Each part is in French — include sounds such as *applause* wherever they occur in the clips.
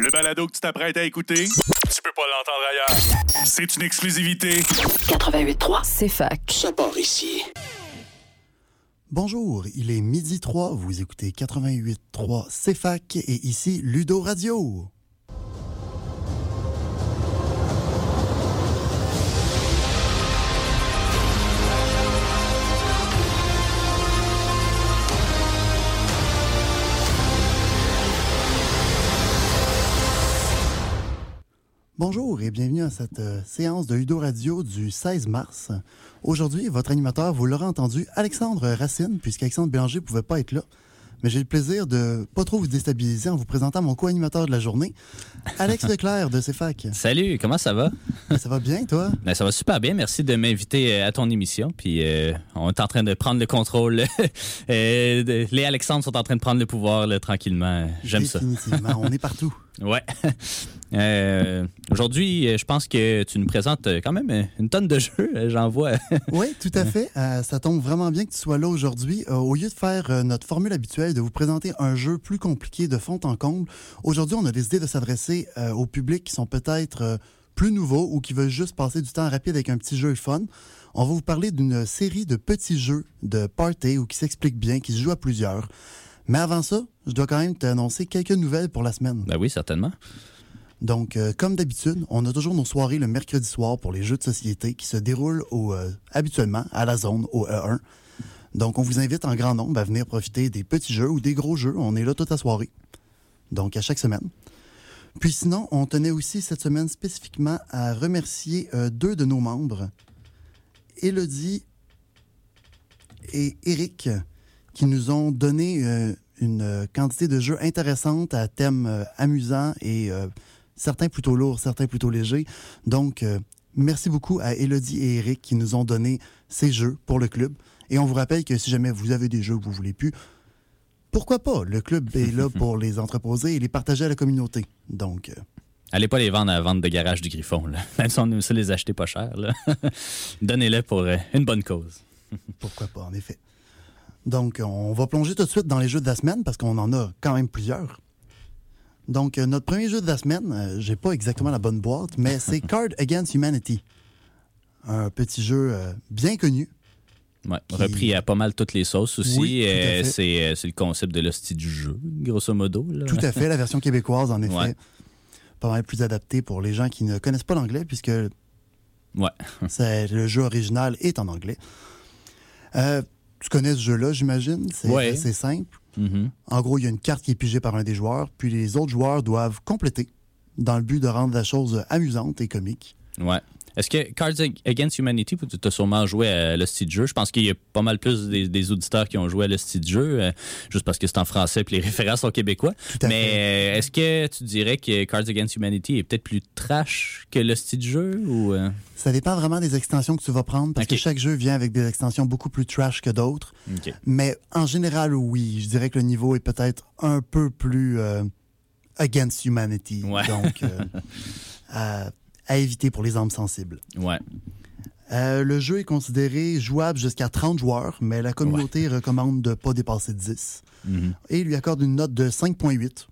Le balado que tu t'apprêtes à écouter, tu peux pas l'entendre ailleurs. C'est une exclusivité. 88.3, c'est fac. Ça part ici. Bonjour, il est midi 3, vous écoutez 88.3 CFAC et ici Ludo Radio. Bonjour et bienvenue à cette euh, séance de Ludo Radio du 16 mars. Aujourd'hui, votre animateur, vous l'aurez entendu, Alexandre Racine, puisqu'Alexandre Bélanger ne pouvait pas être là. Mais j'ai le plaisir de pas trop vous déstabiliser en vous présentant mon co-animateur de la journée, Alex *laughs* Leclerc de CFAC. Salut, comment ça va? Ça va bien, toi? Ben, ça va super bien. Merci de m'inviter euh, à ton émission. Puis euh, on est en train de prendre le contrôle. *laughs* Les Alexandres sont en train de prendre le pouvoir là, tranquillement. J'aime ça. Définitivement, on est partout. *laughs* Ouais. *laughs* Euh, Aujourd'hui, euh, je pense que tu nous présentes euh, quand même une tonne de *laughs* jeux. J'en vois. *laughs* Oui, tout à fait. Ça tombe vraiment bien que tu sois là aujourd'hui. Au lieu de faire notre formule habituelle de vous présenter un jeu plus compliqué de fond en comble, aujourd'hui, on a décidé de s'adresser au public qui sont peut-être plus nouveaux ou qui veulent juste passer du temps rapide avec un petit jeu fun. On va vous parler d'une série de petits jeux de party ou qui s'expliquent bien, qui se jouent à plusieurs. Mais avant ça, je dois quand même t'annoncer quelques nouvelles pour la semaine. ben oui, certainement. Donc, euh, comme d'habitude, on a toujours nos soirées le mercredi soir pour les jeux de société qui se déroulent au, euh, habituellement à la zone, au E1. Donc, on vous invite en grand nombre à venir profiter des petits jeux ou des gros jeux. On est là toute la soirée. Donc, à chaque semaine. Puis sinon, on tenait aussi cette semaine spécifiquement à remercier euh, deux de nos membres, Élodie et Eric, qui nous ont donné euh, une euh, quantité de jeux intéressante à thème euh, amusant et euh, certains plutôt lourds, certains plutôt légers. Donc, merci beaucoup à Elodie et Eric qui nous ont donné ces jeux pour le club. Et on vous rappelle que si jamais vous avez des jeux que vous voulez plus, pourquoi pas? Le club est là *laughs* pour les entreposer et les partager à la communauté. Donc, Allez pas les vendre à la vente de garage du Griffon. Là. *laughs* Même si on aime ça les acheter pas cher. *laughs* Donnez-les pour une bonne cause. pourquoi pas, en effet. Donc, on va plonger tout de suite dans les jeux de la semaine parce qu'on en a quand même plusieurs. Donc, euh, notre premier jeu de la semaine, euh, j'ai pas exactement la bonne boîte, mais *laughs* c'est Card Against Humanity. Un petit jeu euh, bien connu. Ouais, Qui- Repris à pas mal toutes les sauces aussi. Oui, Euh, c'est le concept de l'hostie du jeu, grosso modo. là. Tout à fait, la version québécoise, en effet. Ouais. Pas mal plus adaptée pour les gens qui ne connaissent pas l'anglais, puisque Ouais. le jeu original est en anglais. Tu connais ce jeu-là, j'imagine? C'est Ouais. assez simple. Mhm. En gros, il y a une carte qui est pigée par un des joueurs, puis les autres joueurs doivent compléter dans le but de rendre la chose amusante et comique. Ouais. Est-ce que Cards Against Humanity, tu as sûrement joué à le style de jeu? Je pense qu'il y a pas mal plus des, des auditeurs qui ont joué à le style de jeu, euh, juste parce que c'est en français et les *laughs* références sont québécois. Mais euh, est-ce que tu dirais que Cards Against Humanity est peut-être plus trash que le style de jeu? Ou, euh? Ça dépend vraiment des extensions que tu vas prendre, parce que chaque jeu vient avec des extensions beaucoup plus trash que d'autres. Mais en général, oui, je dirais que le niveau est peut-être un peu plus euh, against humanity. Ouais. Donc, *laughs* à, éviter pour les âmes sensibles. Ouais. Euh, le jeu est considéré jouable jusqu'à 30 joueurs, mais la communauté recommande de ne pas dépasser 10. Mhm. Et il lui accorde une note de 5.8,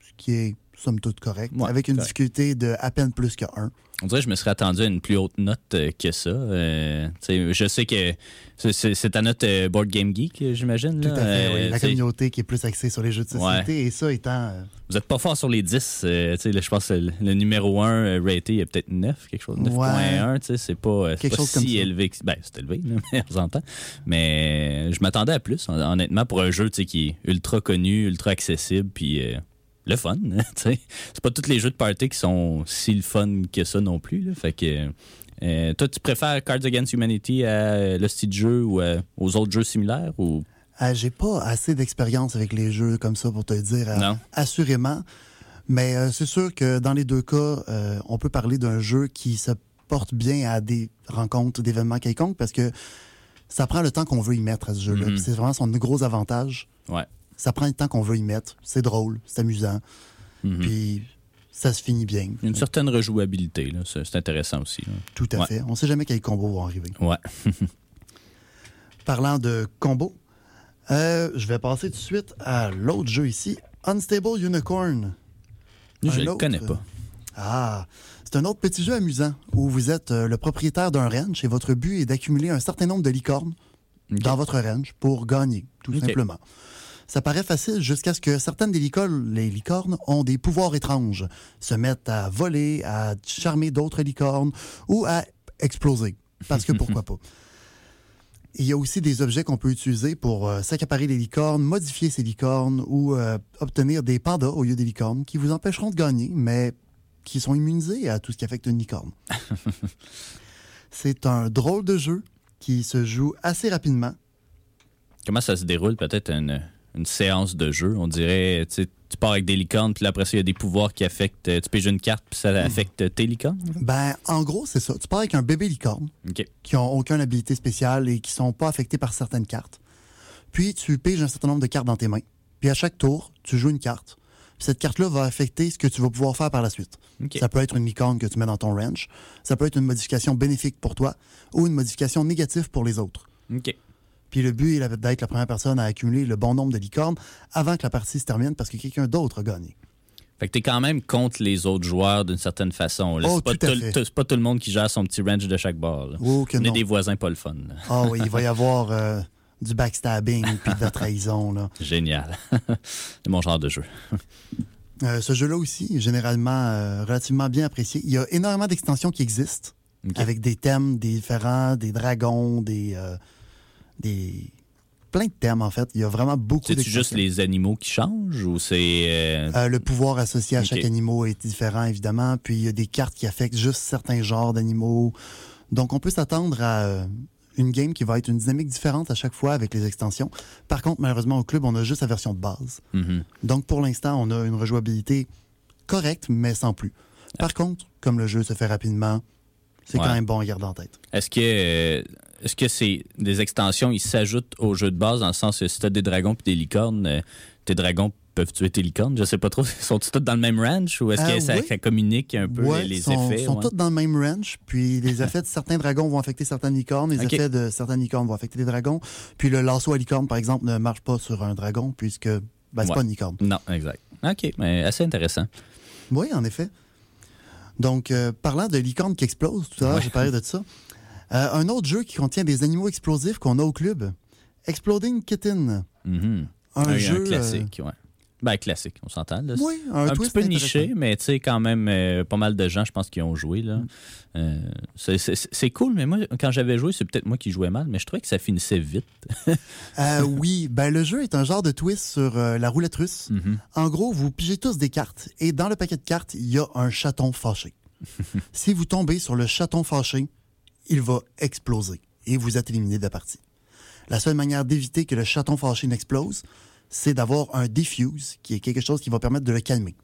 ce qui est somme toute correct, Ouais, avec une correct. difficulté de à peine plus que 1. On dirait que je me serais attendu à une plus haute note euh, que ça. Euh, je sais que c'est- ta note euh, Board Game Geek, j'imagine. Tout à fait, Euh, oui. La communauté qui est plus axée sur les jeux de société, et ça étant... euh, Vous êtes pas fort sur les 10. euh, tu sais, là, je pense que le, le numéro 1 euh, raté, il y a peut-être 9, quelque chose. 9.1, tu sais, c'est pas, Quelque pas chose si élevé. que- Ben, c'est élevé, *laughs* mais on s'entend. Mais je m'attendais à plus, hon- honnêtement, pour un jeu qui est ultra connu, ultra accessible, puis le fun. *laughs* c'est pas tous les jeux de party qui sont si le fun que ça non plus. Là, fait que. euh, toi, tu préfères Cards Against Humanity à euh, le style de jeu ou euh, aux autres jeux similaires ou? Ah, J'ai pas assez d'expérience avec les jeux comme ça pour te dire euh, Non. assurément. Mais euh, c'est sûr que dans les deux cas, on peut parler d'un jeu qui se porte bien à des rencontres, d'événements quelconques parce que ça prend le temps qu'on veut y mettre à ce jeu-là. Mhm. Puis C'est vraiment son gros avantage. Ouais. Ça prend le temps qu'on veut y mettre. C'est drôle, c'est amusant. Mhm. Puis ça se finit bien. Une certaine rejouabilité, là. C'est, intéressant aussi. là. Tout à Ouais. fait. On sait jamais quels combos vont arriver. Ouais. *laughs* Parlant de combos, euh, je vais passer tout de suite à l'autre jeu ici, Unstable Unicorn. Je Un le connais pas. Ah, c'est un autre petit jeu amusant où vous êtes euh, le propriétaire d'un ranch et votre but est d'accumuler un certain nombre de licornes dans votre ranch pour gagner, tout simplement. Ça paraît facile jusqu'à ce que certaines des licornes, les licornes ont des pouvoirs étranges, se mettent à voler, à charmer d'autres licornes ou à exploser. Parce que pourquoi pas. Il y a aussi des objets qu'on peut utiliser pour euh, s'accaparer les licornes, modifier ces licornes ou euh, obtenir des pandas au lieu des licornes qui vous empêcheront de gagner, mais qui sont immunisés à tout ce qui affecte une licorne. *laughs* C'est un drôle de jeu qui se joue assez rapidement. Comment ça se déroule peut-être une, une séance de jeu? On dirait, tu sais, tu pars avec des licornes, puis là, après ça, il y a des pouvoirs qui affectent. Tu piges une carte, puis ça affecte tes licornes? Ben, en gros, c'est ça. Tu pars avec un bébé licorne qui n'ont aucune habilité spéciale et qui sont pas affectés par certaines cartes. Puis, tu piges un certain nombre de cartes dans tes mains. Puis, à chaque tour, tu joues une carte. Puis cette carte-là va affecter ce que tu vas pouvoir faire par la suite. Ça peut être une licorne que tu mets dans ton ranch. Ça peut être une modification bénéfique pour toi ou une modification négative pour les autres. Puis le but est d'être la première personne à accumuler le bon nombre de licornes avant que la partie se termine parce que quelqu'un d'autre a gagné. Fait que t'es quand même contre les autres joueurs d'une certaine façon. Oh, c'est, pas tout pas le monde qui gère son petit ranch de chaque bord. Oh, On est non. des voisins pas le fun. Ah oui, il va y *laughs* avoir euh, du backstabbing puis de la trahison. Là. Génial. *laughs* c'est mon genre de jeu. Euh, ce jeu-là aussi est généralement euh, relativement bien apprécié. Il y a énormément d'extensions qui existent avec des thèmes différents, des dragons, des, des... plein de thèmes en fait. Il y a vraiment beaucoup C'est-tu juste d'extensions. les animaux qui changent ou c'est. euh, Euh, le pouvoir associé à chaque animal est différent, évidemment. Puis il y a des cartes qui affectent juste certains genres d'animaux. Donc on peut s'attendre à euh, une game qui va être une dynamique différente à chaque fois avec les extensions. Par contre, malheureusement, au club, on a juste la version de base. mhm. Donc pour l'instant, on a une rejouabilité correcte, mais sans plus. Par contre, comme le jeu se fait rapidement, c'est Ouais. quand même bon à garder en tête. Est-ce que est-ce que c'est des extensions, ils s'ajoutent au jeu de base dans le sens que si t'as des dragons puis des licornes, euh, tes dragons peuvent tuer tes licornes? Je sais pas trop. *laughs* Sont-ils tous dans le même ranch ou est-ce Euh, que ça, oui. ça communique un peu Ouais, les, les ils sont, effets? sont ouais? tous dans le même range. Puis les *laughs* effets de certains dragons vont affecter certaines licornes. Les effets de certaines licornes vont affecter les dragons. Puis le lasso à licorne, par exemple, ne marche pas sur un dragon puisque ben, c'est Ouais. pas une licorne. Non, exact. OK, mais assez intéressant. Oui, en effet. Donc, euh, parlant de licorne qui explose, tout à l'heure, j'ai parlé de ça. Euh, un autre jeu qui contient des animaux explosifs qu'on a au club, Exploding Kitten. Mhm. Un, Un, jeu. un euh, classique, ouais. Ben, classique, on s'entend. là. oui, un, un petit peu niché, mais tu sais, quand même, euh, pas mal de gens, je pense, qui ont joué. là. Euh, c'est- cool, mais moi, quand j'avais joué, c'est peut-être moi qui jouais mal, mais je trouvais que ça finissait vite. *laughs* Euh, oui, ben le jeu est un genre de twist sur la roulette russe. Mhm. En gros, vous pigez tous des cartes et dans le paquet de cartes, il y a un chaton fâché. *laughs* si vous tombez sur le chaton fâché, il va exploser et vous êtes éliminé de la partie. La seule manière d'éviter que le chaton fâché n'explose, c'est d'avoir un diffuse, qui est quelque chose qui va permettre de le calmer.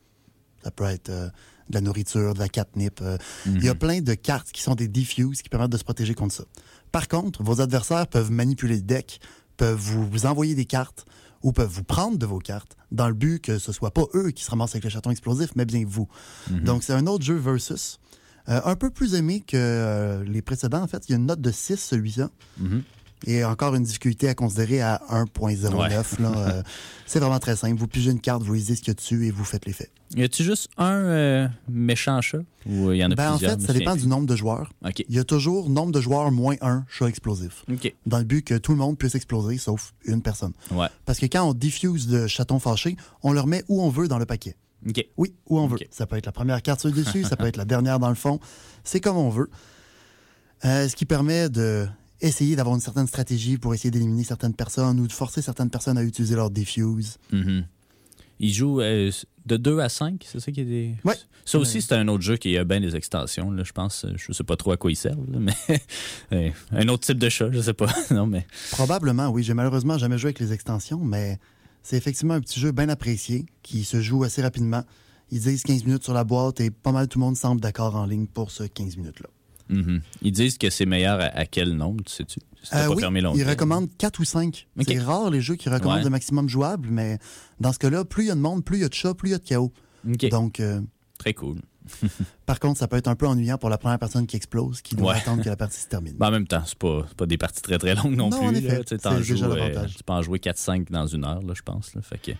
Ça peut être euh, de la nourriture, de la catnip. euh, Il y a plein de cartes qui sont des diffuses qui permettent de se protéger contre ça. Par contre, vos adversaires peuvent manipuler le deck, peuvent vous, vous envoyer des cartes ou peuvent vous prendre de vos cartes dans le but que ce soit pas eux qui se ramassent avec le chaton explosif, mais bien vous. Donc, c'est un autre jeu versus. Euh, un peu plus aimé que euh, les précédents, en fait. Il y a une note de 6, celui-là. Mhm. Et encore une difficulté à considérer à 1.09. là. Euh, *laughs* c'est vraiment très simple. Vous pigez une carte, vous lisez ce qu'il y a dessus et vous faites l'effet. Y a-tu juste un méchant chat? Ou il y en a Ben, en fait, ça dépend du nombre de joueurs. Il y a toujours nombre de joueurs moins un chat explosif. Dans le but que tout le monde puisse exploser, sauf une personne. Ouais. Parce que quand on diffuse de chatons fâchés, on le remet où on veut dans le paquet. Oui, où on veut. Ça peut être la première carte sur le dessus, ça peut *laughs* être la dernière dans le fond. C'est comme on veut. Euh, ce qui permet de essayer d'avoir une certaine stratégie pour essayer d'éliminer certaines personnes ou de forcer certaines personnes à utiliser leur diffuse. Mhm. Il joue euh, de 2 à 5, c'est ça qui est des. Ouais. Ça aussi, c'est un autre jeu qui a bien des extensions, là, je pense. Je sais pas trop à quoi il sert, là, mais. *laughs* un autre type de chat, je sais pas. *laughs* non, mais. Probablement, oui. J'ai malheureusement jamais joué avec les extensions, mais c'est effectivement un petit jeu bien apprécié qui se joue assez rapidement. Ils disent 15 minutes sur la boîte et pas mal tout le monde semble d'accord en ligne pour ce 15 minutes-là. Mhm. Ils disent que c'est meilleur à, à quel nombre, tu sais-tu? Euh, oui, ils recommandent 4 ou 5. Ok. C'est rare les jeux qui recommandent Ouais. le maximum jouable, mais dans ce cas-là, plus il y a de monde, plus il y a de chats, plus il y a de chaos. Donc, euh, Très cool. *laughs* Par contre, ça peut être un peu ennuyant pour la première personne qui explose, qui doit Ouais. attendre que la partie se termine. *laughs* Ben, en même temps, c'est pas, pas des parties très très longues non, Non, plus. en effet, Tu sais, déjà joues, euh, tu peux en jouer 4-5 dans une heure, là, je pense. Là. Fait que,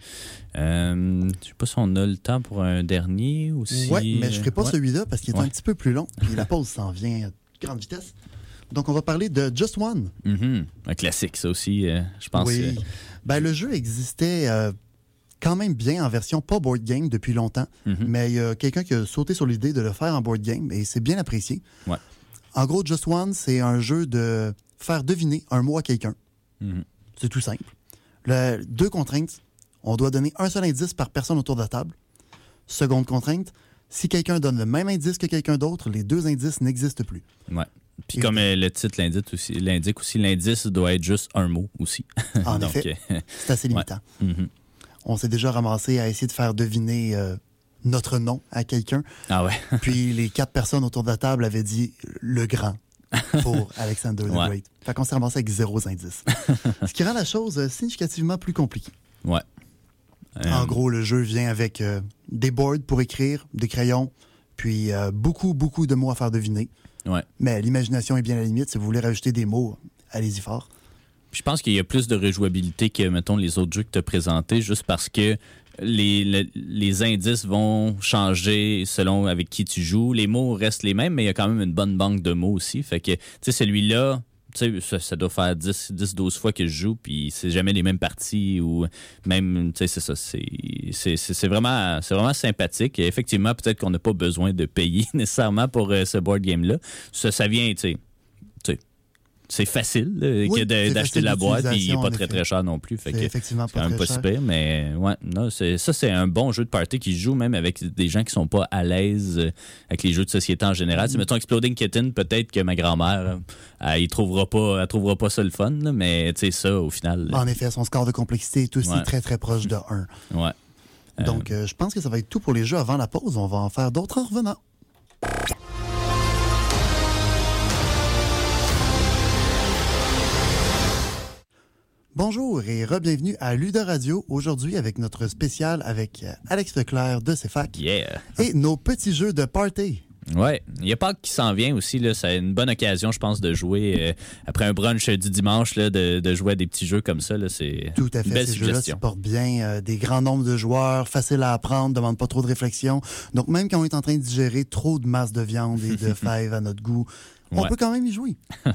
euh, je sais pas si on a le temps pour un dernier ou si. Oui, mais je ferai pas ouais. celui-là parce qu'il est Ouais. un petit peu plus long. Puis la pause s'en vient à grande vitesse. Donc, on va parler de Just One. Mhm. Un classique, ça aussi, euh, je pense. oui. euh, Ben, le jeu existait quand même bien en version pas board game depuis longtemps. mhm. Mais il y a quelqu'un qui a sauté sur l'idée de le faire en board game et c'est bien apprécié. Ouais. En gros, Just One, c'est un jeu de faire deviner un mot à quelqu'un. Mhm. C'est tout simple. Le- deux contraintes. On doit donner un seul indice par personne autour de la table. Seconde contrainte. Si quelqu'un donne le même indice que quelqu'un d'autre, les deux indices n'existent plus. Ouais. Puis comme euh, le titre l'indique aussi, l'indice doit être juste un mot aussi. En *laughs* Donc, effet, euh, c'est assez *laughs* limitant. mhm. On s'est déjà ramassé à essayer de faire deviner euh, notre nom à quelqu'un. Ah ouais. *laughs* Puis les quatre personnes autour de la table avaient dit le grand pour *laughs* Alexander the Ouais. Great. Fait qu'on s'est ramassé avec zéro indice. *laughs* Ce qui rend la chose euh, significativement plus compliquée. Ouais. Euh, En gros, le jeu vient avec euh, des boards pour écrire, des crayons, puis euh, beaucoup, beaucoup de mots à faire deviner. Ouais. Mais l'imagination est bien à la limite. Si vous voulez rajouter des mots, allez-y fort. Je pense qu'il y a plus de rejouabilité que, mettons, les autres jeux que tu as présentés, juste parce que les, le- les indices vont changer selon avec qui tu joues. Les mots restent les mêmes, mais il y a quand même une bonne banque de mots aussi. Fait que, tu sais, celui-là, tu sais, ça, doit faire 10, 10, 12 fois que je joue, puis c'est jamais les mêmes parties ou même, tu sais, c'est ça. c'est- vraiment, vraiment sympathique. Et effectivement, peut-être qu'on n'a pas besoin de payer *laughs* nécessairement pour euh, ce board game-là. Ça, vient, tu sais, c'est facile là, Oui, que de- c'est d'acheter la boîte, puis il n'est pas très effet. très cher non plus. Fait C'est que effectivement c'est pas quand même très pas si cher. pire, mais ouais, non, ça c'est un bon jeu de party qui se joue même avec des gens qui sont pas à l'aise euh, avec les jeux de société en général. Mm-hmm. Si mettons Exploding Kitten, peut-être que ma grand-mère, euh, elle, il trouvera pas, elle trouvera pas ça le fun, là, mais tu sais ça au final. En effet, son score de complexité est aussi Ouais. très, très proche de 1. *laughs* Ouais. Euh, Donc, euh, je pense que ça va être tout pour les jeux avant la pause. On va en faire d'autres en revenant. Bonjour et re-bienvenue à Luda Radio, aujourd'hui avec notre spécial avec euh, Alex Leclerc de CFAC Yeah. et nos petits jeux de party. Ouais, il y a Pâques qui s'en vient aussi là, c'est une bonne occasion je pense de jouer euh, après un brunch du dimanche là, de, de jouer à des petits jeux comme ça c'est Tout à fait, belle ces jeux-là supportent bien euh, des grands nombres de joueurs, faciles à apprendre, demandent pas trop de réflexion. Donc même quand on est en train de digérer trop de masse de viande et de *laughs* fèves à notre goût, on Ouais. peut quand même y jouer. *laughs*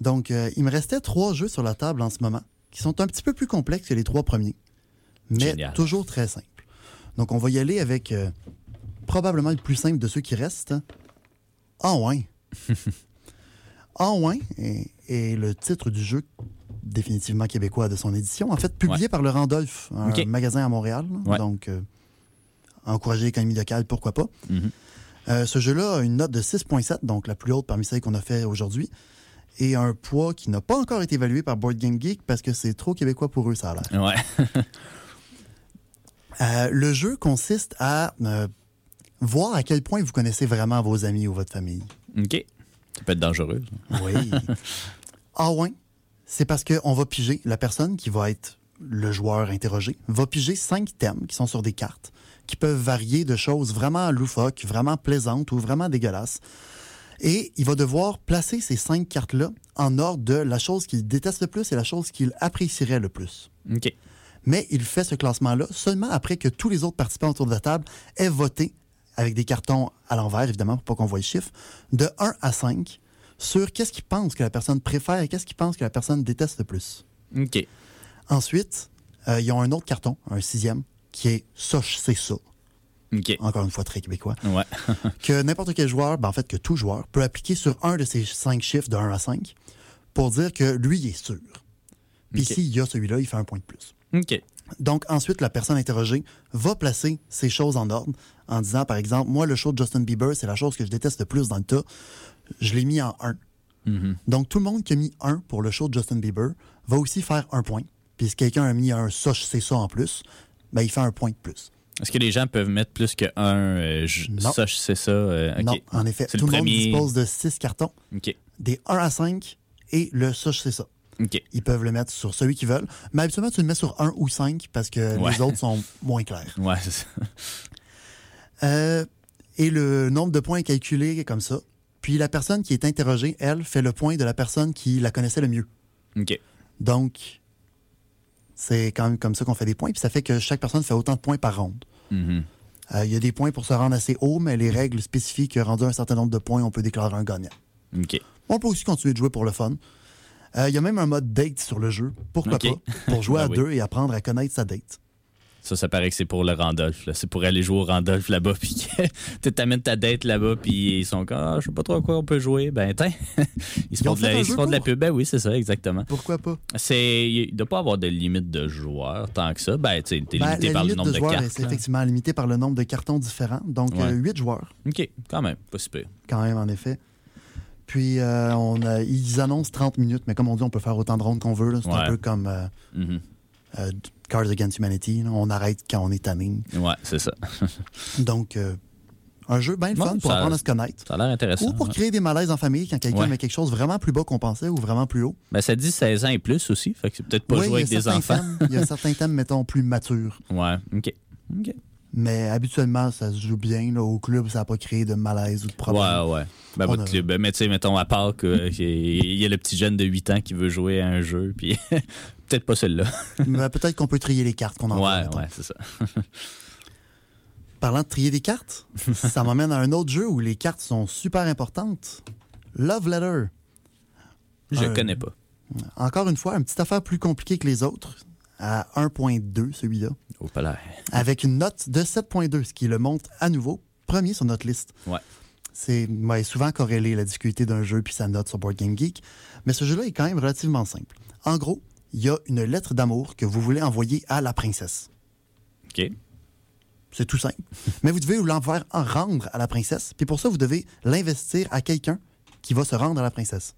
Donc euh, il me restait trois jeux sur la table en ce moment qui sont un petit peu plus complexes que les trois premiers, mais Génial. toujours très simples. Donc on va y aller avec euh, probablement le plus simple de ceux qui restent. Ah ouais. *laughs* Ah ouais est, est le titre du jeu définitivement québécois de son édition. En fait, publié par le Randolph, un magasin à Montréal. Ouais. Donc, euh, encourager l'économie locale, pourquoi pas. Mhm. Euh, ce jeu-là a une note de 6.7, donc la plus haute parmi celles qu'on a fait aujourd'hui, et un poids qui n'a pas encore été évalué par Board Game Geek parce que c'est trop québécois pour eux, ça a l'air. Ouais. *laughs* Euh, le jeu consiste à euh, voir à quel point vous connaissez vraiment vos amis ou votre famille. OK. Ça peut être dangereux. ça. Oui. *laughs* ah ouais? C'est parce qu'on va piger, la personne qui va être le joueur interrogé, va piger cinq thèmes qui sont sur des cartes, qui peuvent varier de choses vraiment loufoques, vraiment plaisantes ou vraiment dégueulasses. Et il va devoir placer ces cinq cartes-là en ordre de la chose qu'il déteste le plus et la chose qu'il apprécierait le plus. OK. Mais il fait ce classement-là seulement après que tous les autres participants autour de la table aient voté, avec des cartons à l'envers, évidemment, pour pas qu'on voit le chiffre, de 1 à 5 sur qu'est-ce qu'ils pensent que la personne préfère et qu'est-ce qu'ils pensent que la personne déteste le plus. OK. Ensuite, euh, ils ont un autre carton, un sixième, qui est ça, sais ça. Encore une fois, très québécois. Ouais. *laughs* que n'importe quel joueur, ben, en fait, que tout joueur, peut appliquer sur un de ces cinq chiffres de 1 à 5 pour dire que lui, il est sûr. Puis s'il y a celui-là, il fait un point de plus. OK. Donc, ensuite, la personne interrogée va placer ces choses en ordre en disant, par exemple, moi, le show de Justin Bieber, c'est la chose que je déteste le plus dans le tas. Je l'ai mis en 1. Mhm. Donc, tout le monde qui a mis 1 pour le show de Justin Bieber va aussi faire un point. Puis, si quelqu'un a mis un ça, sais ça en plus, ben, il fait un point de plus. Est-ce que les gens peuvent mettre plus que un euh, ça, sais ça? euh. Non, en effet, C'est tout le le, monde premier- dispose de 6 cartons, OK. des 1 à 5 et le ça, sais ça. OK. Ils peuvent le mettre sur celui qu'ils veulent. Mais habituellement, tu le mets sur 1 ou 5 parce que Ouais. les autres sont moins clairs. *laughs* Ouais, c'est ça. Euh, Et le nombre de points est calculé comme ça. Puis la personne qui est interrogée, elle, fait le point de la personne qui la connaissait le mieux. OK. Donc, c'est quand même comme ça qu'on fait des points. Puis ça fait que chaque personne fait autant de points par ronde. Mhm. Euh, Il y a des points pour se rendre assez haut, mais les règles spécient que rendu un certain nombre de points, on peut déclarer un gagnant. On peut aussi continuer de jouer pour le fun. Euh, Il y a même un mode date sur le jeu. Pourquoi pas? Pour *laughs* jouer Ben à oui. deux et apprendre à connaître sa date. Ça, ça paraît que c'est pour le Randolph. là. C'est pour aller jouer au Randolph là-bas. *laughs* Puis tu t'amènes ta date là-bas. Puis ils sont comme, ah, je sais pas trop à quoi on peut jouer. Ben, tiens. *laughs* Ils se font de la, ils se font de la pub. Ben oui, c'est ça, exactement. Pourquoi pas? C'est, il ne doit pas avoir de limite de joueurs tant que ça. Ben, tu t'es Ben, limité par le nombre de de, joueurs, cartes. c'est effectivement limité par le nombre de cartons différents. Donc, Ouais. 8 joueurs, OK, quand même, pas super. quand même, en effet. Puis, euh, on a- ils annoncent 30 minutes, mais comme on dit, on peut faire autant de rondes qu'on veut. C'est un peu comme euh, Mhm. Euh, Cards Against Humanity. là. On arrête quand on est tanné. Ouais, c'est ça. *laughs* Donc, euh, un jeu bien Ouais, fun pour apprendre à se connaître. Ça a l'air intéressant. Ou pour créer des malaises en famille quand quelqu'un Ouais. met quelque chose vraiment plus bas qu'on pensait ou vraiment plus haut. Ben, ça dit 16 ans et plus aussi. Fait que c'est peut-être pas jouer avec des enfants. thèmes- il y a *laughs* certains thèmes, mettons, plus matures. Ouais, OK. OK. Mais habituellement, ça se joue bien. là. Au club, ça n'a pas créé de malaise ou de problème. Ouais, ouais. Ben, votre a- club. Ben, Mais tu sais, mettons, à part qu'il *laughs* y a le petit jeune de 8 ans qui veut jouer à un jeu, puis *laughs* peut-être pas celui-là. *laughs* Mais peut-être qu'on peut trier les cartes qu'on envoie. Ouais, ouais, c'est ça. Parlant de trier des cartes, ça m'emmène à un autre jeu où les cartes sont super importantes. Love Letter. Je Euh, connais pas. Encore une fois, une petite affaire plus compliquée que les autres, à 1.2 celui-là, Au palais. avec une note de 7.2, ce qui le montre à nouveau premier sur notre liste. Ouais. C'est ouais, souvent corrélé la difficulté d'un jeu puis sa note sur Board Game Geek, mais ce jeu-là est quand même relativement simple. En gros, il y a une lettre d'amour que vous voulez envoyer à la princesse. OK. C'est tout simple. Mais vous devez l'envoyer en rendre à la princesse. Puis pour ça, vous devez l'investir à quelqu'un qui va se rendre à la princesse.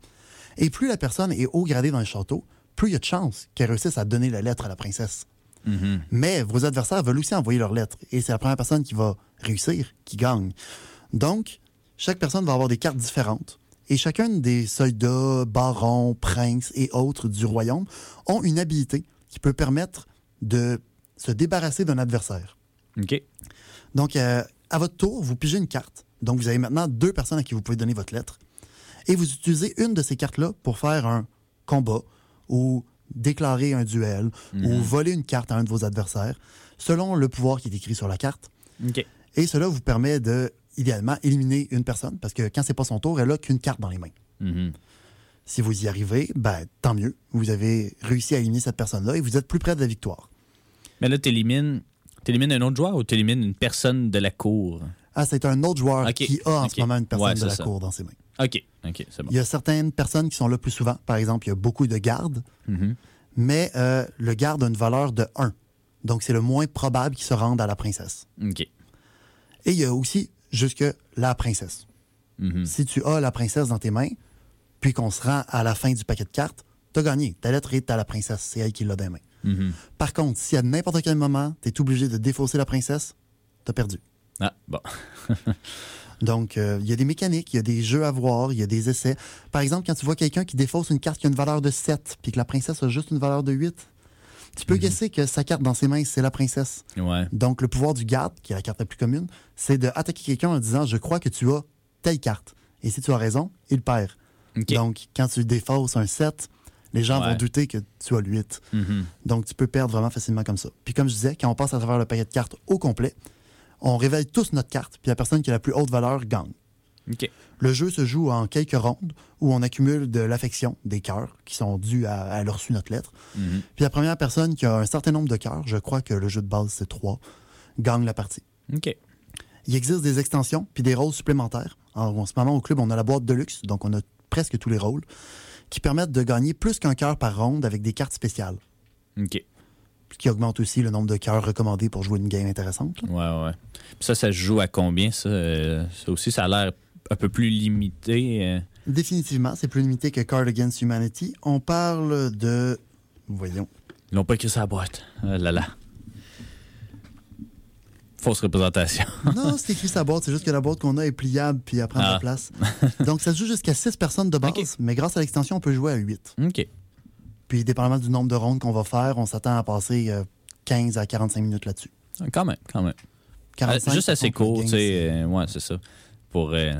Et plus la personne est haut gradée dans le château, plus il y a de chances qu'elle réussisse à donner la lettre à la princesse. Mhm. Mais vos adversaires veulent aussi envoyer leur lettre. Et c'est la première personne qui va réussir qui gagne. Donc, chaque personne va avoir des cartes différentes. Et chacun des soldats, barons, princes et autres du royaume ont une habilité qui peut permettre de se débarrasser d'un adversaire. OK. Donc, euh, à votre tour, vous pigez une carte. Donc, vous avez maintenant deux personnes à qui vous pouvez donner votre lettre. Et vous utilisez une de ces cartes-là pour faire un combat ou déclarer un duel ou voler une carte à un de vos adversaires, selon le pouvoir qui est écrit sur la carte. Et cela vous permet de, idéalement, éliminer une personne, parce que quand c'est pas son tour, elle a qu'une carte dans les mains. Mhm. Si vous y arrivez, ben, tant mieux. Vous avez réussi à éliminer cette personne-là et vous êtes plus près de la victoire. Mais là, t'élimines. T'élimines un autre joueur ou t'élimines une personne de la cour? Ah, c'est un autre joueur qui a en ce moment une personne Ouais, de la ça. cour dans ses mains. OK. OK, c'est bon. Il y a certaines personnes qui sont là plus souvent. Par exemple, il y a beaucoup de gardes, Mhm. mais euh, le garde a une valeur de 1. Donc, c'est le moins probable qu'il se rende à la princesse. OK. Et il y a aussi jusque la princesse. Mhm. Si tu as la princesse dans tes mains, puis qu'on se rend à la fin du paquet de cartes, t'as gagné. Ta lettre est à la princesse. C'est elle qui l'a dans les mains. Mhm. Par contre, si à n'importe quel moment, tu es obligé de défausser la princesse, t'as perdu. Ah, bon. *laughs* Donc, euh, il y a des mécaniques, il y a des jeux à voir, il y a des essais. Par exemple, quand tu vois quelqu'un qui défausse une carte qui a une valeur de 7, puis que la princesse a juste une valeur de 8, tu peux guesser que sa carte dans ses mains, c'est la princesse. Ouais. Donc, le pouvoir du garde, qui est la carte la plus commune, c'est d'attaquer quelqu'un en disant Je crois que tu as telle carte. Et si tu as raison, il perd. Donc, quand tu défausses un 7, les gens Ouais. vont douter que tu as le 8. Mhm. Donc, tu peux perdre vraiment facilement comme ça. Puis, comme je disais, quand on passe à travers le paquet de cartes au complet, on révèle tous notre carte, puis la personne qui a la plus haute valeur gagne. Le jeu se joue en quelques rondes où on accumule de l'affection, des cœurs, qui sont dus à, a reçu notre lettre. Mhm. Puis la première personne qui a un certain nombre de cœurs, je crois que le jeu de base c'est 3, gagne la partie. Il existe des extensions puis des rôles supplémentaires. En, en ce moment, au club, on a la boîte de luxe, donc on a presque tous les rôles, qui permettent de gagner plus qu'un cœur par ronde avec des cartes spéciales. Ce qui augmente aussi le nombre de cœurs recommandés pour jouer une game intéressante. là. Ouais, ouais. Puis ça, ça se joue à combien, ça? Euh, ça aussi, ça a l'air un peu plus limité. euh. Définitivement, c'est plus limité que Card Against Humanity. On parle de... Voyons. Ils l'ont pas écrit la boîte. Ah là là. Fausse représentation. *laughs* Non, c'est écrit sa boîte. C'est juste que la boîte qu'on a est pliable puis elle prend Ah. la place. Donc, ça se joue jusqu'à 6 personnes de *laughs* base, mais grâce à l'extension, on peut jouer à 8. OK. Puis, dépendamment du nombre de rondes qu'on va faire, on s'attend à passer euh, 15 à 45 minutes là-dessus. Ah, Quand même, quand même. 45, Euh, juste assez 60 court, tu sais. euh, ouais, c'est ça. Pour euh,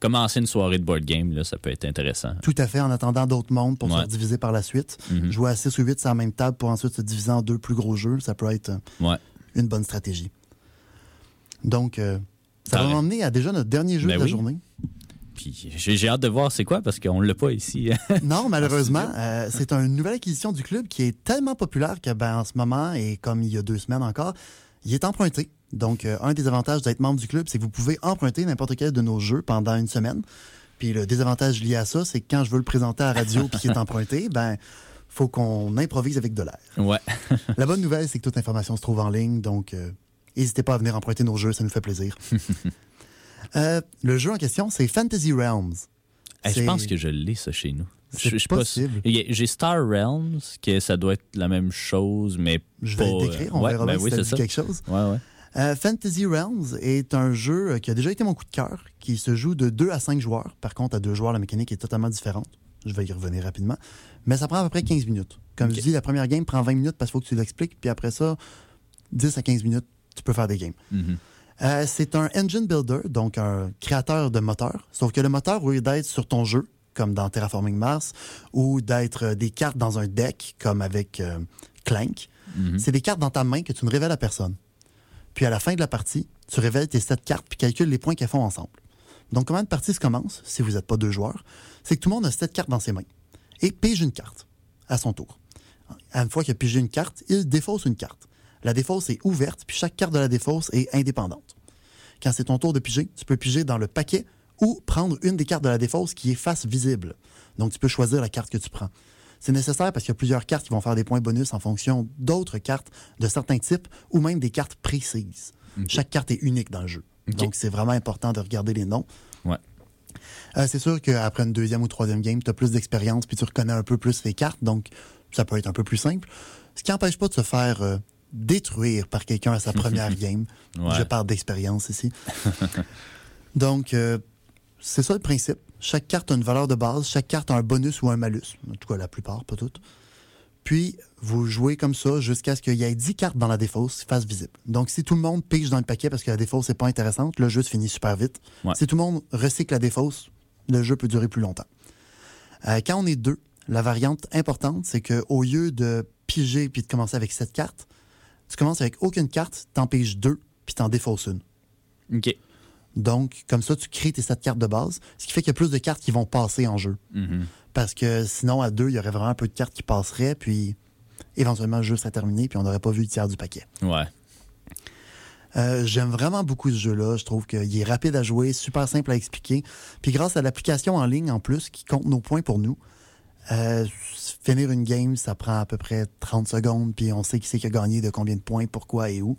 commencer une soirée de board game, là, ça peut être intéressant. Tout à fait, en attendant d'autres mondes pour Ouais. se diviser par la suite. Mhm. Jouer à 6 ou 8 sur la même table pour ensuite se diviser en deux plus gros jeux, ça peut être euh, Ouais. une bonne stratégie. Donc, euh, ça va m'emmener à déjà notre dernier jeu Ben de la oui. journée. Puis j'ai hâte de voir c'est quoi parce qu'on l'a pas ici. *laughs* Non, malheureusement, euh, c'est une nouvelle acquisition du club qui est tellement populaire que, ben, en ce moment, et comme il y a deux semaines encore, il est emprunté. Donc, euh, un des avantages d'être membre du club, c'est que vous pouvez emprunter n'importe quel de nos jeux pendant une semaine. Puis le désavantage lié à ça, c'est que quand je veux le présenter à la radio puis qu'il est *laughs* emprunté, ben, faut qu'on improvise avec de l'air. ouais. *laughs* La bonne nouvelle, c'est que toute l'information se trouve en ligne, donc euh, n'hésitez pas à venir emprunter nos jeux, ça nous fait plaisir. Euh, le jeu en question, c'est Fantasy Realms. Je pense que je l'ai, ça, chez nous. C'est Je- je possible. J'ai Star Realms, que ça doit être la même chose, mais Je pas... vais le décrire, on ouais, verra ben oui, si ça c'est dit ça. quelque chose. Ouais, ouais. Euh, Fantasy Realms est un jeu euh, qui a déjà été mon coup de cœur, qui se joue de 2 à 5 joueurs. Par contre, à 2 joueurs, la mécanique est totalement différente. Je vais y revenir rapidement. Mais ça prend à peu près 15 minutes. Comme Ok. je dis, la première game prend 20 minutes parce qu'il faut que tu l'expliques. Puis après ça, 10 à 15 minutes, tu peux faire des games. Mhm. Euh, c'est un engine builder, donc un créateur de moteur. Sauf que le moteur, au lieu d'être sur ton jeu, comme dans Terraforming Mars, ou d'être euh, des cartes dans un deck, comme avec euh, Clank, Mhm. c'est des cartes dans ta main que tu ne révèles à personne. Puis à la fin de la partie, tu révèles tes sept cartes puis calcules les points qu'elles font ensemble. Donc, comment une partie se commence, si vous n'êtes pas deux joueurs, c'est que tout le monde a sept cartes dans ses mains et pige une carte à son tour. À une fois qu'il a pigé une carte, il défausse une carte. La défausse est ouverte, puis chaque carte de la défausse est indépendante. Quand c'est ton tour de piger, tu peux piger dans le paquet ou prendre une des cartes de la défausse qui est face visible. Donc, tu peux choisir la carte que tu prends. C'est nécessaire parce qu'il y a plusieurs cartes qui vont faire des points bonus en fonction d'autres cartes de certains types ou même des cartes précises. Chaque carte est unique dans le jeu. Donc, c'est vraiment important de regarder les noms. Ouais. Euh, c'est sûr qu'après une deuxième ou troisième game, tu as plus d'expérience puis tu reconnais un peu plus les cartes, donc ça peut être un peu plus simple. Ce qui n'empêche pas de se faire euh, détruire par quelqu'un à sa première *laughs* game. Ouais. Je parle d'expérience ici. *laughs* donc, euh, c'est ça le principe. Chaque carte a une valeur de base, chaque carte a un bonus ou un malus. En tout cas, la plupart, pas toutes. Puis, vous jouez comme ça jusqu'à ce qu'il y ait 10 cartes dans la défausse face visible. Donc, si tout le monde pige dans le paquet parce que la défausse n'est pas intéressante, le jeu se finit super vite. Ouais. Si tout le monde recycle la défausse, le jeu peut durer plus longtemps. Euh, quand on est deux, la variante importante, c'est qu'au lieu de piger puis de commencer avec 7 cartes, tu commences avec aucune carte, t'en piges deux, puis t'en défausses une. OK. Donc, comme ça, tu crées tes 7 cartes de base, ce qui fait qu'il y a plus de cartes qui vont passer en jeu. Mhm. Parce que sinon, à deux, il y aurait vraiment un peu de cartes qui passeraient, puis éventuellement, le jeu serait terminé, puis on n'aurait pas vu le tiers du paquet. Ouais. Euh, J'aime vraiment beaucoup ce jeu-là. Je trouve qu'il est rapide à jouer, super simple à expliquer. Puis grâce à l'application en ligne, en plus, qui compte nos points pour nous, euh, finir une game, ça prend à peu près 30 secondes, puis on sait qui c'est qui a gagné, de combien de points, pourquoi et où.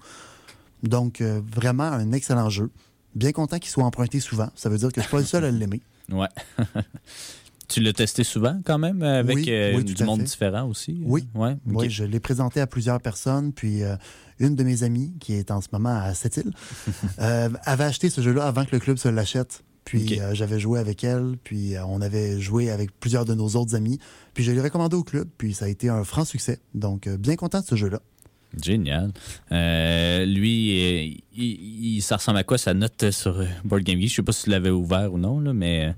Donc, euh, vraiment un excellent jeu. Bien content qu'il soit emprunté souvent. Ça veut dire que je suis pas le seul à l'aimer. *laughs* Ouais. *laughs* tu l'as testé souvent quand même avec Oui, euh, oui, du monde fait. différent aussi? Oui. Ouais. Oui, je l'ai présenté à plusieurs personnes, puis euh, une de mes amies, qui est en ce moment à Sept-Îles, *laughs* avait acheté ce jeu-là avant que le club se l'achète. Puis euh, j'avais joué avec elle, puis euh, on avait joué avec plusieurs de nos autres amis. Puis je l'ai recommandé au club, puis ça a été un franc succès. Donc, euh, bien content de ce jeu-là. Génial. Lui, il, il- ça ressemble à quoi sa note sur Board Game Geek? Je sais pas si tu l'avais ouvert ou non, là, mais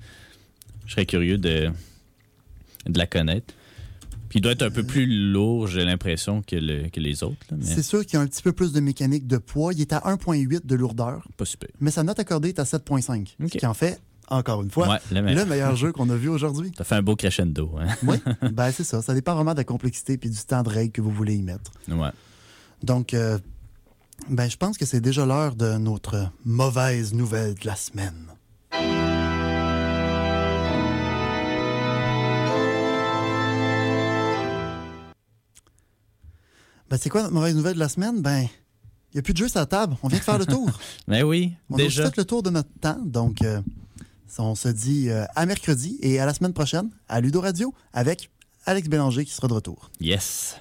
je serais curieux de, de la connaître. Puis il doit être un peu plus lourd, j'ai l'impression, que, le- que les autres. mais C'est sûr qu'il y a un petit peu plus de mécanique de poids. Il est à 1,8 de lourdeur, pas super. mais sa note accordée est à 7,5. Ok. Ce qui en fait, encore une fois, Ouais, le meilleur. le meilleur jeu qu'on a vu aujourd'hui. T'as fait un beau crescendo. Hein? Oui, *laughs* ben c'est ça. Ça dépend vraiment de la complexité puis du temps de règle que vous voulez y mettre. Ouais. Donc, euh, ben, je pense que c'est déjà l'heure de notre mauvaise nouvelle de la semaine. Ben, c'est quoi notre mauvaise nouvelle de la semaine? Ben, il n'y a plus de jeu sur la table. On vient de faire le tour. Mais *laughs* oui, On a déjà. fait le tour de notre temps. Donc, euh, on se dit euh, à mercredi et à la semaine prochaine à Ludo Radio avec Alex Bélanger qui sera de retour. Yes.